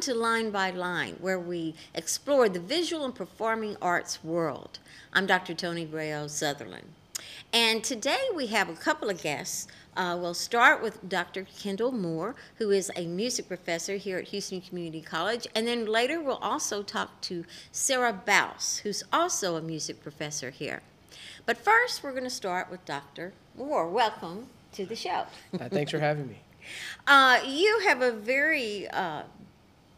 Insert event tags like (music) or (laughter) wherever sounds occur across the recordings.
Welcome to Line by Line, where we explore the visual and performing arts world. I'm Dr. Tony Braille Sutherland. And today we have a couple of guests. Uh, we'll start with Dr. Kendall Moore, who is a music professor here at Houston Community College. And then later we'll also talk to Sarah Baus, who's also a music professor here. But first, we're going to start with Dr. Moore. Welcome to the show. Uh, thanks for having me. (laughs) Uh, you have a very uh,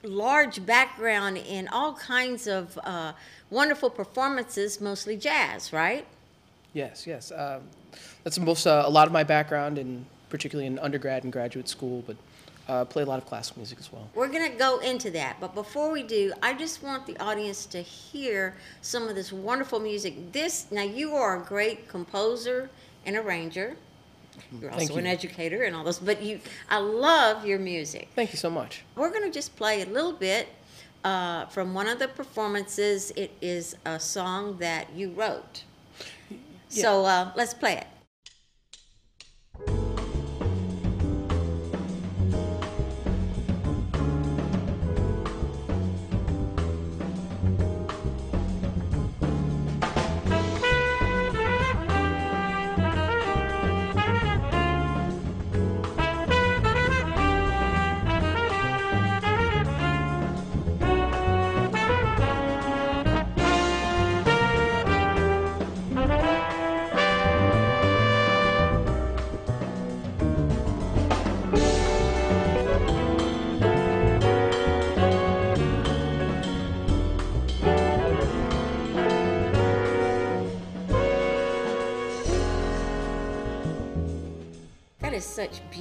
large background in all kinds of uh, wonderful performances, mostly jazz, right? Yes, yes. Um, that's most uh, a lot of my background, and particularly in undergrad and graduate school, but uh, play a lot of classical music as well. We're going to go into that, but before we do, I just want the audience to hear some of this wonderful music. This now you are a great composer and arranger. You're Thank also an you. educator and all this, but you, I love your music. Thank you so much. We're going to just play a little bit uh, from one of the performances. It is a song that you wrote. So uh, let's play it.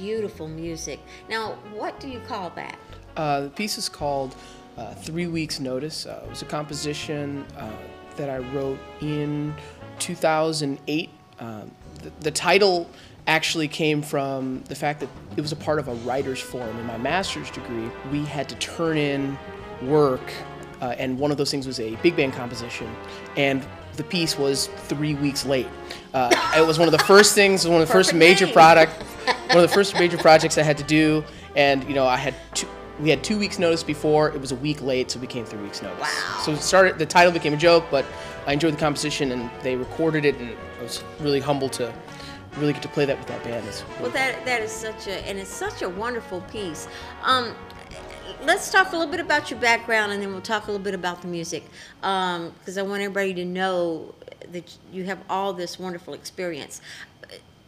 Beautiful music. Now, what do you call that? Uh, the piece is called uh, Three Weeks Notice. Uh, it was a composition uh, that I wrote in 2008. Um, the, the title actually came from the fact that it was a part of a writer's forum. In my master's degree, we had to turn in work, uh, and one of those things was a big band composition. And the piece was three weeks late. Uh, it was one of the first things, one of the first major name. product, (laughs) one of the first major projects I had to do, and you know I had two, we had two weeks notice before. It was a week late, so we became three weeks notice. Wow. So it started. The title became a joke, but I enjoyed the composition, and they recorded it, and I was really humbled to really get to play that with that band. It's Well, that that is such a and it's such a wonderful piece. Um, let's talk a little bit about your background, and then we'll talk a little bit about the music, because I want everybody to know that you have all this wonderful experience.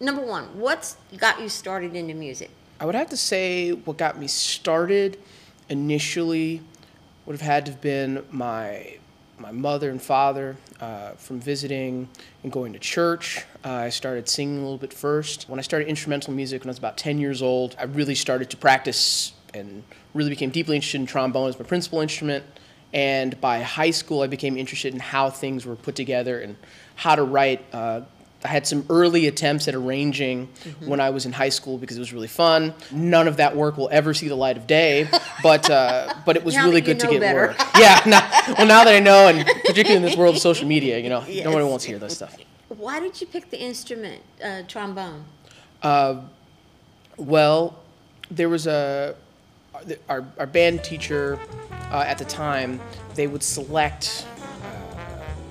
Number one, what's got you started into music? I would have to say what got me started initially would have had to have been my my mother and father uh, from visiting and going to church. Uh, I started singing a little bit first. When I started instrumental music when I was about 10 years old, I really started to practice and really became deeply interested in trombone as my principal instrument. And by high school, I became interested in how things were put together and how to write. Uh, I had some early attempts at arranging when I was in high school because it was really fun. None of that work will ever see the light of day, (laughs) but uh, but it was really good to get better. work. Yeah, (laughs) now, well now that I know, and particularly in this world of social media, you know, (laughs) nobody wants to hear that stuff. Why did you pick the instrument uh, trombone? Well, there was a our, our band teacher uh, at the time. They would select.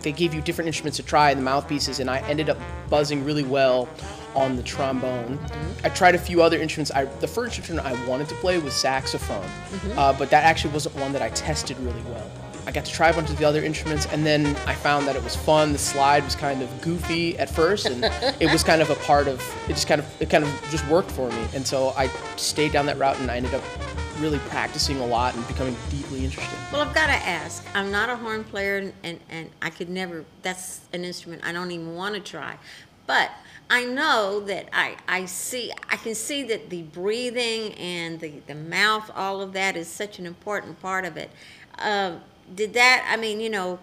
They gave you different instruments to try and the mouthpieces, and I ended up buzzing really well on the trombone. I tried a few other instruments. I, the first instrument I wanted to play was saxophone, uh, but that actually wasn't one that I tested really well. I got to try a bunch of the other instruments, and then I found that it was fun. The slide was kind of goofy at first, and it was kind of a part of. It just kind of it kind of just worked for me, and so I stayed down that route, and I ended up really practicing a lot and becoming deeply interested. Well, I've got to ask. I'm not a horn player, and, and, and I could never, that's an instrument I don't even want to try. But I know that I, I see, I can see that the breathing and the, the mouth, all of that is such an important part of it. Uh, did that, I mean, you know,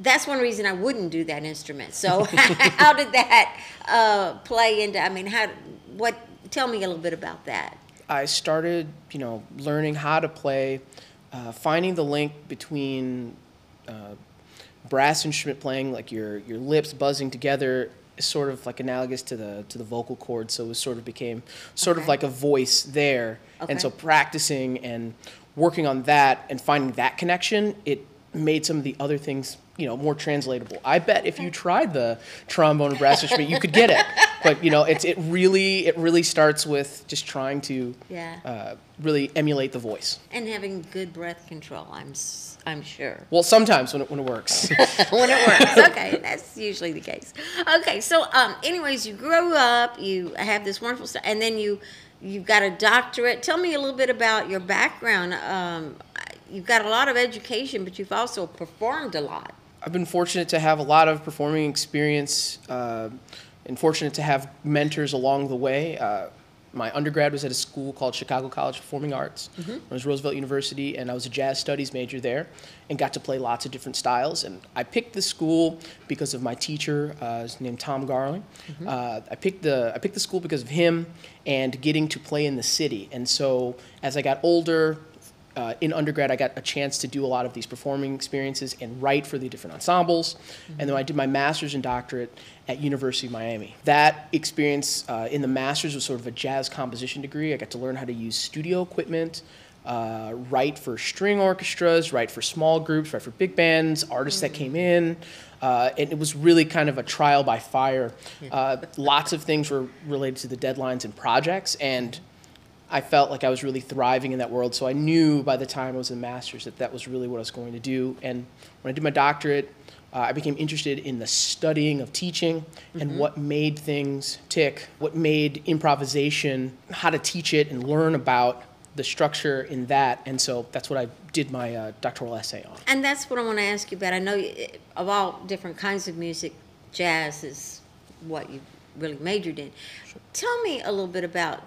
that's one reason I wouldn't do that instrument. So (laughs) how did that uh, play into, I mean, how, what, tell me a little bit about that. I started, you know, learning how to play, uh, finding the link between uh, brass instrument playing, like your your lips buzzing together, is sort of like analogous to the to the vocal cords. So it sort of became sort of like a voice there. Okay. And so practicing and working on that and finding that connection, it made some of the other things, you know, more translatable. I bet if you tried the trombone and brass instrument, you could get it. (laughs) But you know, it's it really it really starts with just trying to Yeah. uh, really emulate the voice. And having good breath control, I'm, I'm sure. Well, sometimes when it when it works. (laughs) when it works. Okay, that's usually the case. Okay, so um, anyways, you grow up, you have this wonderful stuff, and then you you've got a doctorate. Tell me a little bit about your background. Um, you've got a lot of education, but you've also performed a lot. I've been fortunate to have a lot of performing experience uh, and fortunate to have mentors along the way. Uh, my undergrad was at a school called Chicago College of Performing Arts. It was Roosevelt University, and I was a jazz studies major there and got to play lots of different styles. And I picked the school because of my teacher, uh, named Tom Garling. Uh, I, picked the, I picked the school because of him and getting to play in the city. And so as I got older, uh, in undergrad, I got a chance to do a lot of these performing experiences and write for the different ensembles. And then I did my master's and doctorate at University of Miami. That experience uh, in the master's was sort of a jazz composition degree. I got to learn how to use studio equipment, uh, write for string orchestras, write for small groups, write for big bands, artists that came in. Uh, and it was really kind of a trial by fire. Uh, lots of things were related to the deadlines and projects, and I felt like I was really thriving in that world. So I knew by the time I was in master's that that was really what I was going to do. And when I did my doctorate, uh, I became interested in the studying of teaching and what made things tick, what made improvisation, how to teach it and learn about the structure in that. And so that's what I did my uh, doctoral essay on. And that's what I want to ask you about. I know you- of all different kinds of music, jazz is what you really majored in. Tell me a little bit about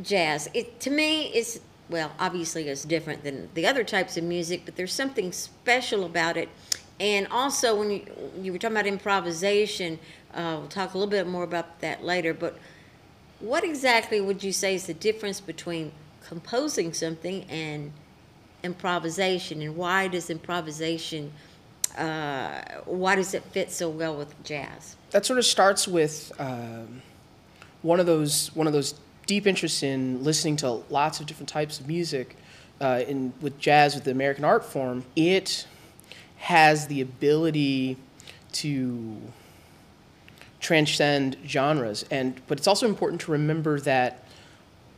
jazz. It to me is well, obviously it's different than the other types of music, but there's something special about it. And also, when you you were talking about improvisation, uh, we'll talk a little bit more about that later. But what exactly would you say is the difference between composing something and improvisation, and why does improvisation, uh, why does it fit so well with jazz? that sort of starts with um, one of those one of those deep interest in listening to lots of different types of music. Uh, in with jazz, with the American art form, it has the ability to transcend genres, and but it's also important to remember that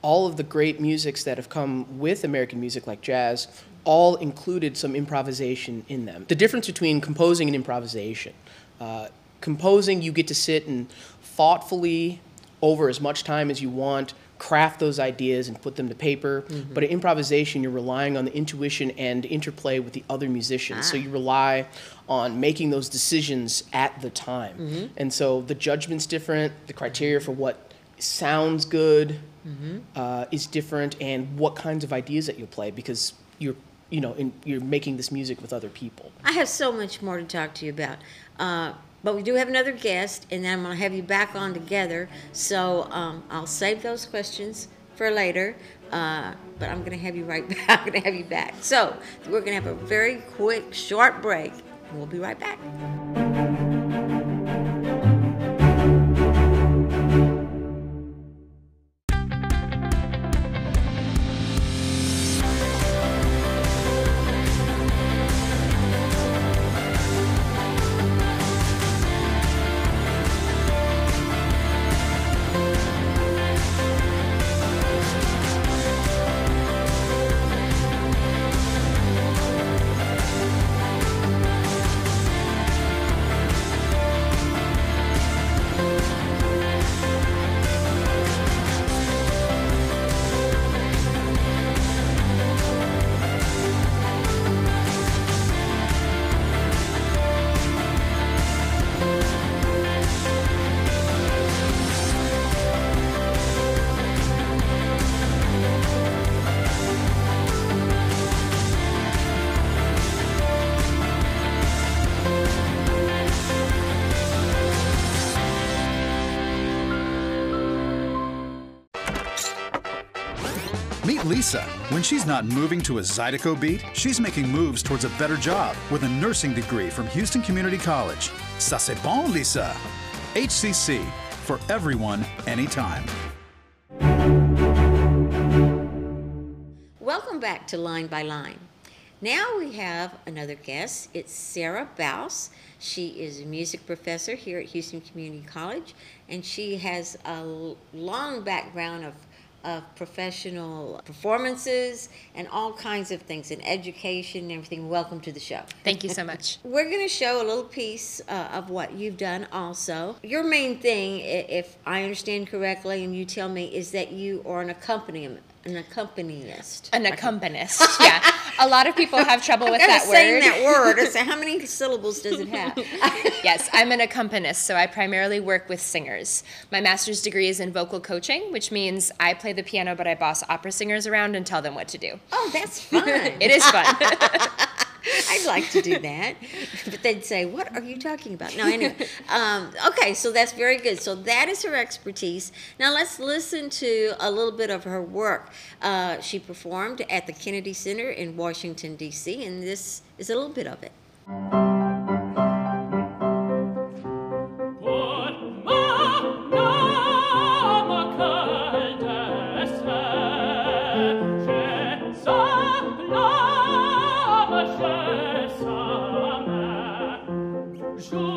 all of the great musics that have come with American music, like jazz, all included some improvisation in them. The difference between composing and improvisation. Uh, composing, you get to sit and thoughtfully, over as much time as you want, craft those ideas and put them to paper. But in improvisation, you're relying on the intuition and interplay with the other musicians. So Ah. you rely on making those decisions at the time. And so the judgment's different, the criteria for what sounds good uh, is different, and what kinds of ideas that you'll play because you're, you know, in, you're making this music with other people. I have so much more to talk to you about. Uh, but we do have another guest, and then I'm going to have you back on together. So um, I'll save those questions for later. Uh, but I'm going to have you right (laughs) back. I'm going to have you back. So we're going to have a very quick, short break, and we'll be right back. Lisa. When she's not moving to a Zydeco beat, she's making moves towards a better job with a nursing degree from Houston Community College. Ça c'est bon, Lisa. HCC for everyone, anytime. welcome back to Line by Line. Now we have another guest. It's Sarah Baus. She is a music professor here at Houston Community College, and she has a long background of, of professional performances and all kinds of things in education and everything. Welcome to the show. Thank you so much. (laughs) We're going to show a little piece uh, of what you've done also. Your main thing, if I understand correctly, and you tell me, is that you are an accompaniment, an accompanist. An accompanist, (laughs) yeah. A lot of people have trouble with that saying word. that word. I say, (laughs) how many syllables does it have? (laughs) yes, I'm an accompanist, so I primarily work with singers. My master's degree is in vocal coaching, which means I play the piano, but I boss opera singers around and tell them what to do. oh, that's fun. It is fun. I'd like to do that. (laughs) But they'd say, What are you talking about? No, anyway. Um, okay, so that's very good. So that is her expertise. Now let's listen to a little bit of her work. Uh, she performed at the Kennedy Center in Washington, D.C., and this is a little bit of it. That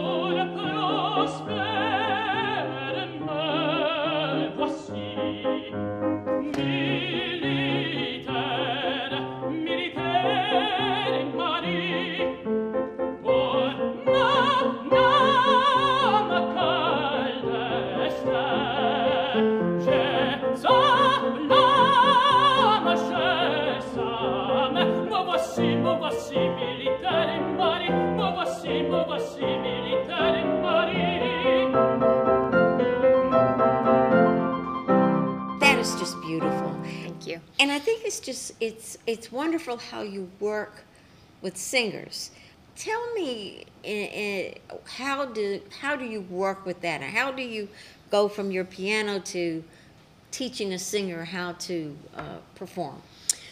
it's it's wonderful how you work with singers. Tell me eh, how do how do you work with that? How do you go from your piano to teaching a singer how to uh, perform?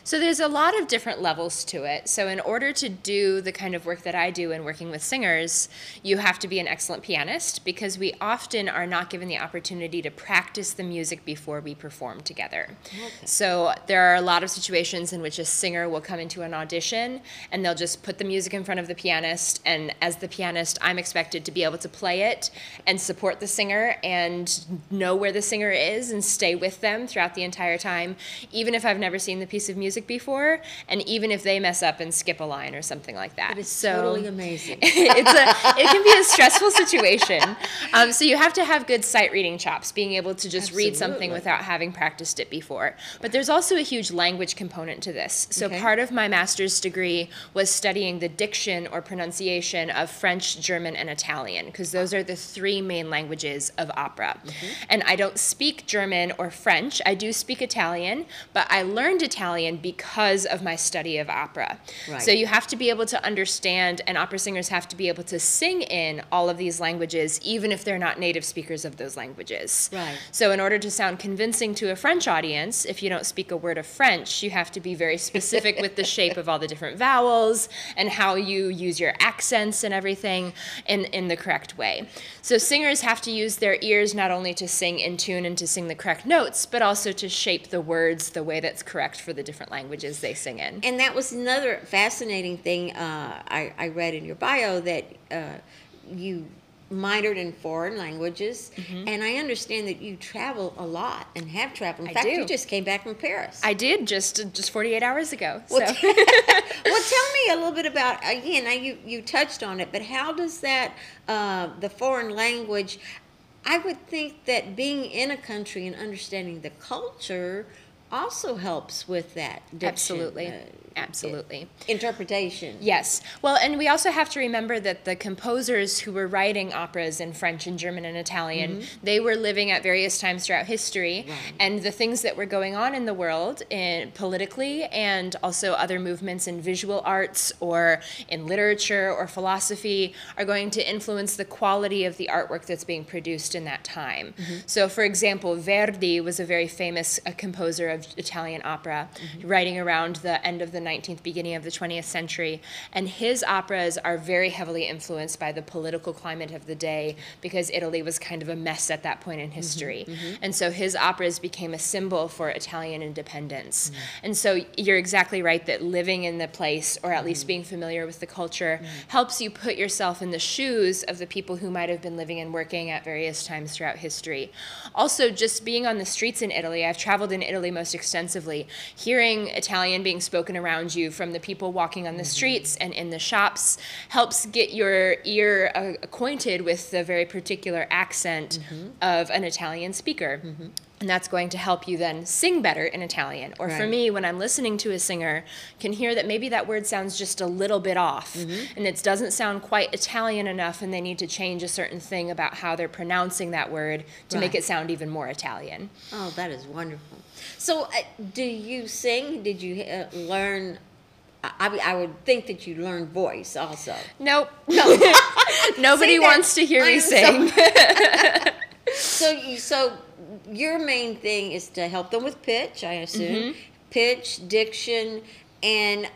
So there's a lot of different levels to it. So in order to do the kind of work that I do in working with singers, you have to be an excellent pianist because we often are not given the opportunity to practice the music before we perform together. So there are a lot of situations in which a singer will come into an audition and they'll just put the music in front of the pianist and as the pianist I'm expected to be able to play it and support the singer and know where the singer is and stay with them throughout the entire time even if I've never seen the piece of music before and even if they mess up and skip a line or something like that. It's so totally (laughs) amazing. it's a (laughs) it can be a stressful situation. Um, so you have to have good sight reading chops, being able to just read something without having practiced it before. But there's also a huge language component to this. So Okay. part of my master's degree was studying the diction or pronunciation of French, German, and Italian because those are the three main languages of opera. Mm-hmm. And I don't speak German or French. I do speak Italian, but I learned Italian because of my study of opera. Right. So you have to be able to understand, and opera singers have to be able to sing in all of these languages, even if they're not native speakers of those languages. Right. So, in order to sound convincing to a French audience, if you don't speak a word of French, you have to be very specific with the (laughs) shape of all the different vowels and how you use your accents and everything in, in the correct way. So, singers have to use their ears not only to sing in tune and to sing the correct notes, but also to shape the words the way that's correct for the different languages they sing in. And that was another fascinating thing uh, I, I read in your bio that uh, you minored in foreign languages, and I understand that you travel a lot and have traveled. In Mm-hmm. I fact, you just came back from Paris. I did just just 48 hours ago. well, so. (laughs) well, (laughs) tell me a little bit about again. You you touched on it, but how does that uh, the foreign language? I would think that being in a country and understanding the culture also helps with that. diction, Absolutely. uh, Absolutely. interpretation. Yes. Well, and we also have to remember that the composers who were writing operas in French and German and Italian, they were living at various times throughout history, Right. and the things that were going on in the world, in politically, and also other movements in visual arts or in literature or philosophy, are going to influence the quality of the artwork that's being produced in that time. So, for example, Verdi was a very famous uh, composer of of Italian opera, mm-hmm. writing around the end of the 19th, beginning of the 20th century. And his operas are very heavily influenced by the political climate of the day because Italy was kind of a mess at that point in mm-hmm. history. Mm-hmm. And so his operas became a symbol for Italian independence. And so you're exactly right that living in the place, or at least being familiar with the culture, helps you put yourself in the shoes of the people who might have been living and working at various times throughout history. Also, just being on the streets in Italy, I've traveled in Italy most extensively, hearing Italian being spoken around you from the people walking on the mm-hmm. streets and in the shops helps get your ear uh, acquainted with the very particular accent mm-hmm. of an Italian speaker. Mm-hmm. And that's going to help you then sing better in Italian. Or for me, when I'm listening to a singer, can hear that maybe that word sounds just a little bit off, Mm-hmm. and it doesn't sound quite Italian enough, and they need to change a certain thing about how they're pronouncing that word to make it sound even more Italian. Oh, that is wonderful. So, uh, do you sing? Did you uh, learn? I, I would think that you learned voice also. Nope. (laughs) No. (laughs) Nobody wants to hear I me am so- sing. (laughs) So, you, so your main thing is to help them with pitch, I assume, Mm-hmm. pitch, diction, and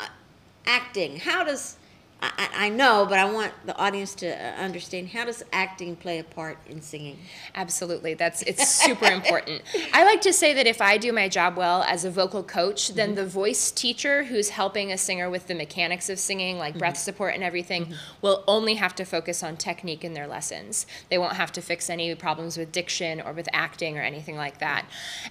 acting. How does I, I I know, but I want the audience to uh, understand how does acting play a part in singing? Absolutely. That's it's super important. (laughs) I like to say that if I do my job well as a vocal coach, then mm-hmm. the voice teacher who's helping a singer with the mechanics of singing, like breath mm-hmm. support and everything, mm-hmm. will only have to focus on technique in their lessons. They won't have to fix any problems with diction or with acting or anything like that.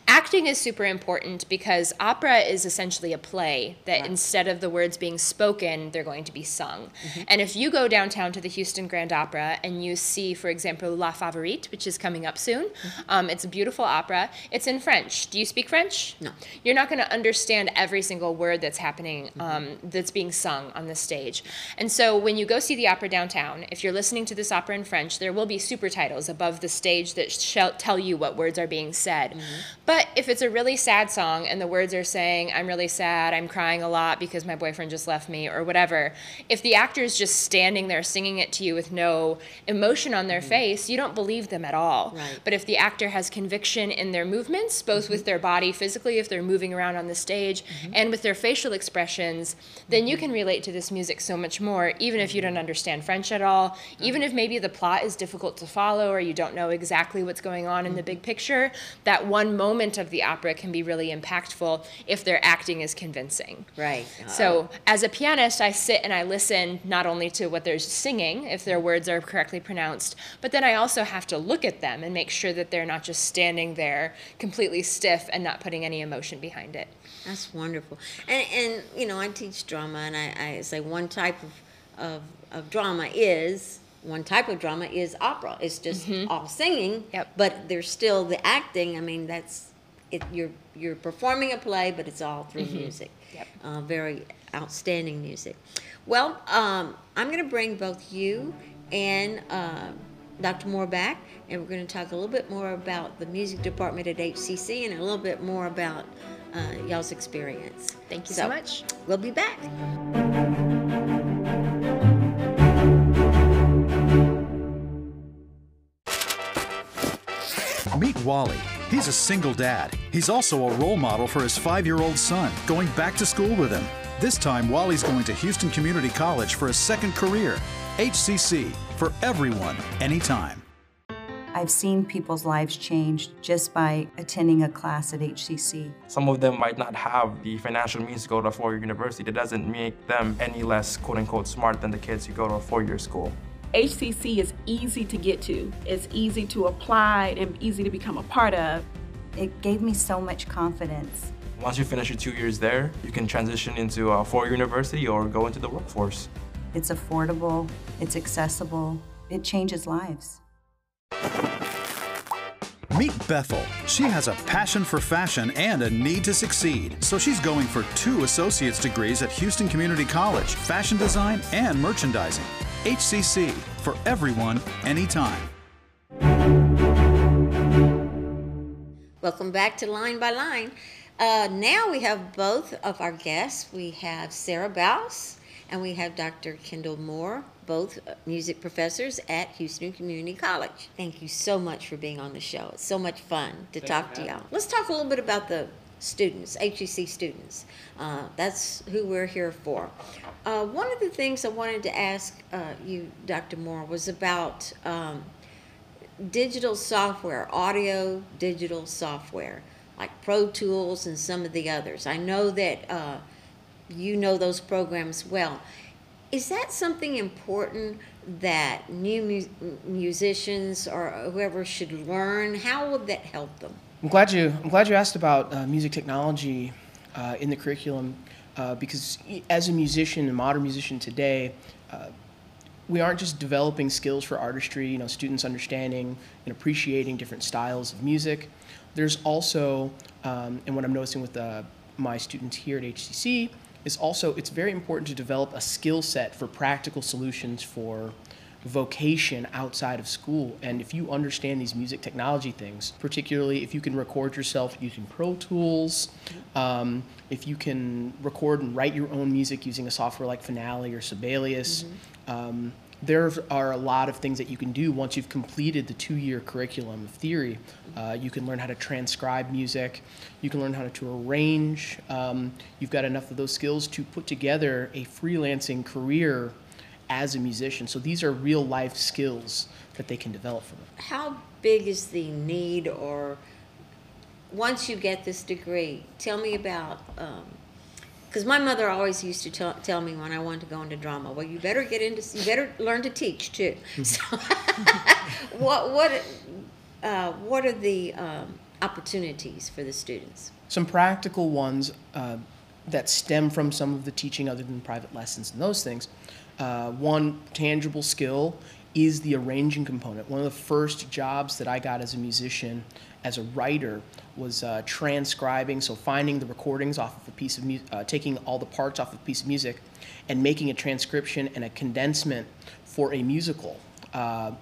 Acting is super important because opera is essentially a play that instead of the words being spoken, they're going to be sung. And if you go downtown to the Houston Grand Opera and you see, for example, La Favorite, which is coming up soon, um, it's a beautiful opera. It's in French. Do you speak French? No. You're not going to understand every single word that's happening, um, that's being sung on the stage. And so when you go see the opera downtown, if you're listening to this opera in French, there will be super titles above the stage that shall tell you what words are being said. But if it's a really sad song and the words are saying, I'm really sad, I'm crying a lot because my boyfriend just left me, or whatever, if the actor is just standing there singing it to you with no emotion on their mm-hmm. face, you don't believe them at all. Right. But if the actor has conviction in their movements, both mm-hmm. with their body physically, if they're moving around on the stage, mm-hmm. and with their facial expressions, then you can relate to this music so much more, even if you don't understand French at all, even if maybe the plot is difficult to follow or you don't know exactly what's going on in the big picture. That one moment of the opera can be really impactful if their acting is convincing. Right. So, as a pianist, I sit and I listen not only to what they're singing, if their words are correctly pronounced, but then I also have to look at them and make sure that they're not just standing there completely stiff and not putting any emotion behind it. That's wonderful. And, and you know, I teach drama, and I, I say one type of, of, of drama is one type of drama is opera. It's just all singing, Yep. but there's still the acting. I mean, that's it. You're you're performing a play, but it's all through music. Yep. Uh, very outstanding music. Well, um, I'm going to bring both you and uh, Dr. Moore back, and we're going to talk a little bit more about the music department at HCC and a little bit more about uh, y'all's experience. Thank you so much. We'll be back. Meet Wally. He's a single dad. He's also a role model for his five year old son, going back to school with him. This time, Wally's going to Houston Community College for a second career. HCC, for everyone, anytime. I've seen people's lives change just by attending a class at HCC. Some of them might not have the financial means to go to a four-year university. That doesn't make them any less quote-unquote smart than the kids who go to a four-year school. HCC is easy to get to. It's easy to apply and easy to become a part of. It gave me so much confidence. Once you finish your two years there, you can transition into a four-year university or go into the workforce. It's affordable, it's accessible, it changes lives. Meet Bethel. She has a passion for fashion and a need to succeed. So she's going for two associate's degrees at Houston Community College fashion design and merchandising. HCC, for everyone, anytime. Welcome back to Line by Line. Uh, now we have both of our guests. We have Sarah Baus and we have Dr. Kendall Moore, both uh, music professors at Houston Community College. Thank you so much for being on the show. It's so much fun to talk to y'all. Let's talk a little bit about the students, HCC students. Uh, that's who we're here for. Uh, one of the things I wanted to ask uh, you, Dr. Moore, was about um, digital software, audio digital software, like Pro Tools and some of the others. I know that uh, you know those programs well. Is that something important that new mu- musicians or whoever should learn? How would that help them? I'm glad you. I'm glad you asked about uh, music technology uh, in the curriculum uh, because as a musician, a modern musician today, uh, we aren't just developing skills for artistry. You know, students understanding and appreciating different styles of music. There's also, um, and what I'm noticing with uh, my students here at HCC is also it's very important to develop a skill set for practical solutions for vocation outside of school. And if you understand these music technology things, particularly if you can record yourself using Pro Tools, um, if you can record and write your own music using a software like Finale or Sibelius, um, there are a lot of things that you can do once you've completed the two-year curriculum of theory. Uh, you can learn how to transcribe music. You can learn how to arrange. Um, you've got enough of those skills to put together a freelancing career as a musician. So these are real life skills that they can develop from it. How big is the need, or once you get this degree, tell me about. Because my mother always used to tell, tell me when I wanted to go into drama, well, you better get into, you better learn to teach too. So, (laughs) what what uh, what are the um, opportunities for the students? Some practical ones uh, that stem from some of the teaching other than private lessons and those things. Uh, one tangible skill is the arranging component. One of the first jobs that I got as a musician, as a writer, was uh, transcribing, so finding the recordings off of a piece of music, uh, taking all the parts off of a piece of music, and making a transcription and a condensement for a musical. Uh,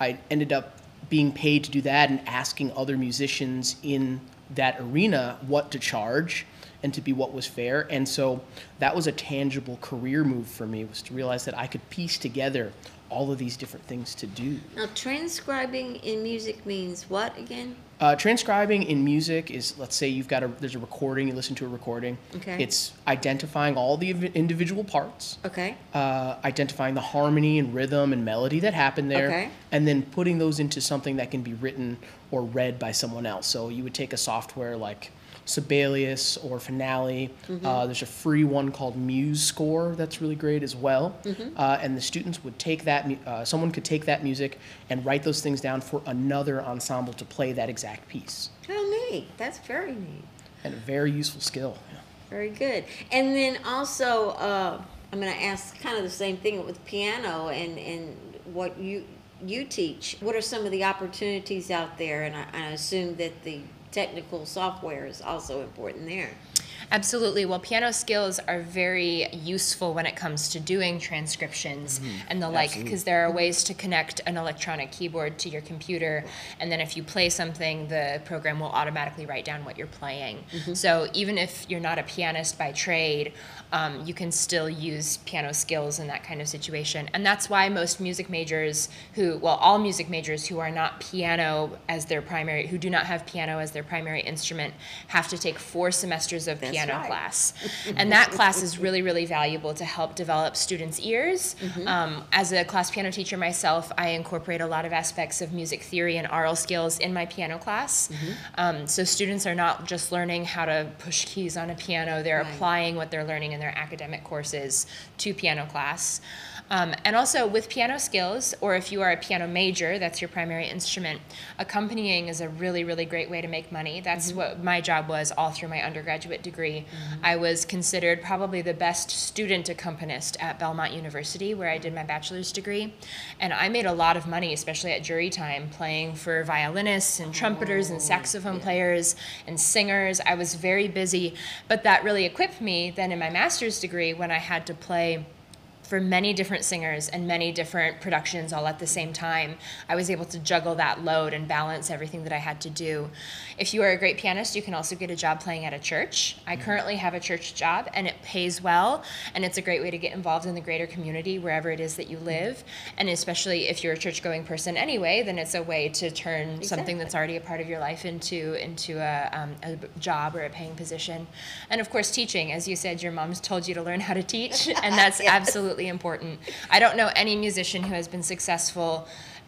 I ended up being paid to do that and asking other musicians in that arena what to charge and to be what was fair. And so that was a tangible career move for me was to realize that I could piece together all of these different things to do. Now, transcribing in music means what again? Uh, transcribing in music is, let's say you've got a there's a recording, you listen to a recording. Okay. It's identifying all the individual parts, Okay. uh, identifying the harmony and rhythm and melody that happened there, Okay. and then putting those into something that can be written or read by someone else. So you would take a software like Sibelius or Finale. Uh, there's a free one called MuseScore that's really great as well. Uh, and the students would take that, uh, someone could take that music and write those things down for another ensemble to play that exact piece. Oh, neat. That's very neat. And a very useful skill. yeah. Very good. And then also, uh, I'm going to ask kind of the same thing with piano and, and what you you teach. What are some of the opportunities out there? And I, I assume that the technical software is also important there. Absolutely. Well, piano skills are very useful when it comes to doing transcriptions and the like, because there are ways to connect an electronic keyboard to your computer, and then if you play something, the program will automatically write down what you're playing. So even if you're not a pianist by trade, um, you can still use piano skills in that kind of situation. And that's why most music majors who, well, all music majors who are not piano as their primary, who do not have piano as their primary instrument, have to take four semesters of That's piano right. class. (laughs) and that class is really, really valuable to help develop students' ears. Mm-hmm. Um, as a class piano teacher myself, I incorporate a lot of aspects of music theory and aural skills in my piano class. Mm-hmm. Um, so students are not just learning how to push keys on a piano, they're Right. applying what they're learning in their academic courses to piano class. Um, and also with piano skills, or if you are a piano major, that's your primary instrument, accompanying is a really, really great way to make money. That's what my job was all through my undergraduate degree. I was considered probably the best student accompanist at Belmont University, where I did my bachelor's degree. And I made a lot of money, especially at jury time, playing for violinists and trumpeters and oh, saxophone players and singers. I was very busy, but that really equipped me then in my master's degree when I had to play for many different singers and many different productions all at the same time, I was able to juggle that load and balance everything that I had to do. If you are a great pianist, you can also get a job playing at a church. I currently have a church job and it pays well, and it's a great way to get involved in the greater community wherever it is that you live. And especially if you're a church going person anyway, then it's a way to turn something that's already a part of your life into, into a, um, a job or a paying position. And of course, teaching. As you said, your mom's told you to learn how to teach, (laughs) and that's absolutely important. I don't know any musician who has been successful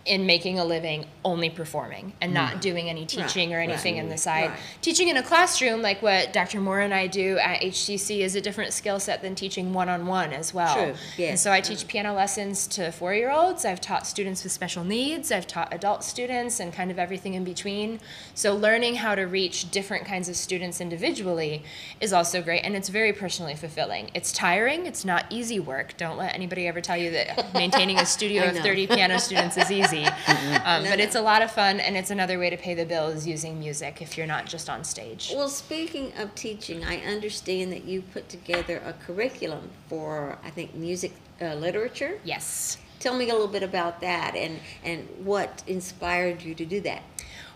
in making a living only performing and not mm. doing any teaching or anything in the side. right. Teaching in a classroom, like what Dr. Moore and I do at HCC, is a different skill set than teaching one on one as well. True, yes. And so I teach mm. piano lessons to four year olds. I've taught students with special needs. I've taught adult students and kind of everything in between. So learning how to reach different kinds of students individually is also great and it's very personally fulfilling. It's tiring, it's not easy work. Don't let anybody ever tell you that (laughs) maintaining a studio of 30 piano students is (laughs) easy. (laughs) Um, but it's a lot of fun and it's another way to pay the bills using music if you're not just on stage. Well, speaking of teaching, I understand that you put together a curriculum for, I think, music uh, literature. Yes. Tell me a little bit about that and, and what inspired you to do that.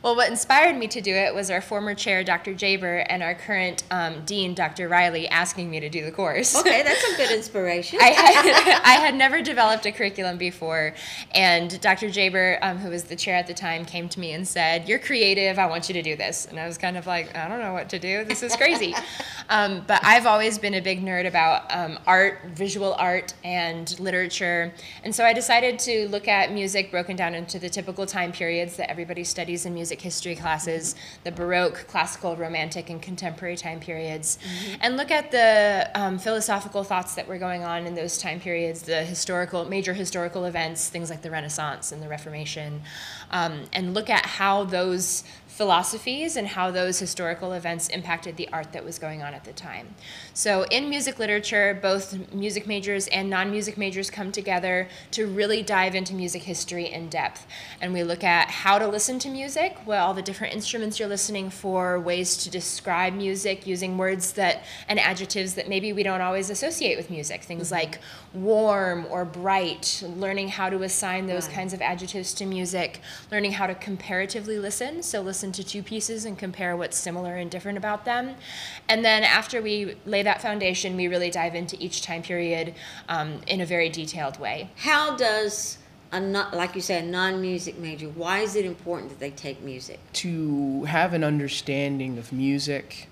Well, what inspired me to do it was our former chair, Dr. Jaber, and our current um, dean, Dr. Riley, asking me to do the course. Okay, (laughs) that's a good inspiration. I had, (laughs) I had never developed a curriculum before, and Dr. Jaber, um, who was the chair at the time, came to me and said, "You're creative. I want you to do this." And I was kind of like, "I don't know what to do. This is crazy." (laughs) um, but I've always been a big nerd about um, art, visual art, and literature, and so I decided to look at music broken down into the typical time periods that everybody studies in music history classes: the Baroque, classical, romantic, and contemporary time periods, and look at the um, philosophical thoughts that were going on in those time periods, the historical, major historical events, things like the Renaissance and the Reformation, um, and look at how those philosophies and how those historical events impacted the art that was going on at the time. So, in music literature, both music majors and non music majors come together to really dive into music history in depth. And we look at how to listen to music, what all the different instruments you're listening for, ways to describe music using words that and adjectives that maybe we don't always associate with music. Things mm-hmm. like warm or bright, learning how to assign those kinds of adjectives to music, learning how to comparatively listen. So, listen to two pieces and compare what's similar and different about them. And then, after we lay that foundation, we really dive into each time period um, in a very detailed way. How does a not like you say a non-music major? Why is it important that they take music? to have an understanding of music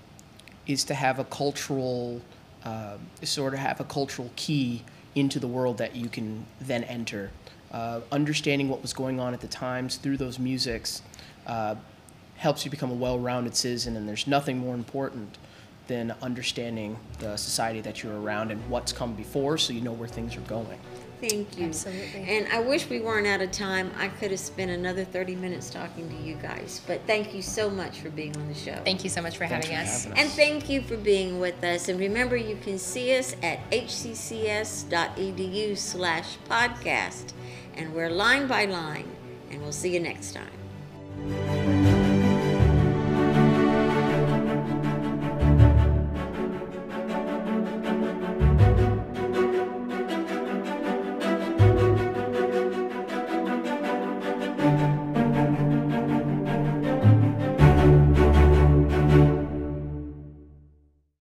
is to have a cultural uh, sort of have a cultural key into the world that you can then enter. Uh, understanding what was going on at the times through those musics uh, helps you become a well-rounded citizen and there's nothing more important than understanding the society that you're around and what's come before so you know where things are going Thank you. Absolutely. And I wish we weren't out of time. I could have spent another 30 minutes talking to you guys. But thank you so much for being on the show. Thank you so much for Thanks having for us. having us. And thank you for being with us. And remember, you can see us at hccs.edu slash podcast. And we're line by line. And we'll see you next time.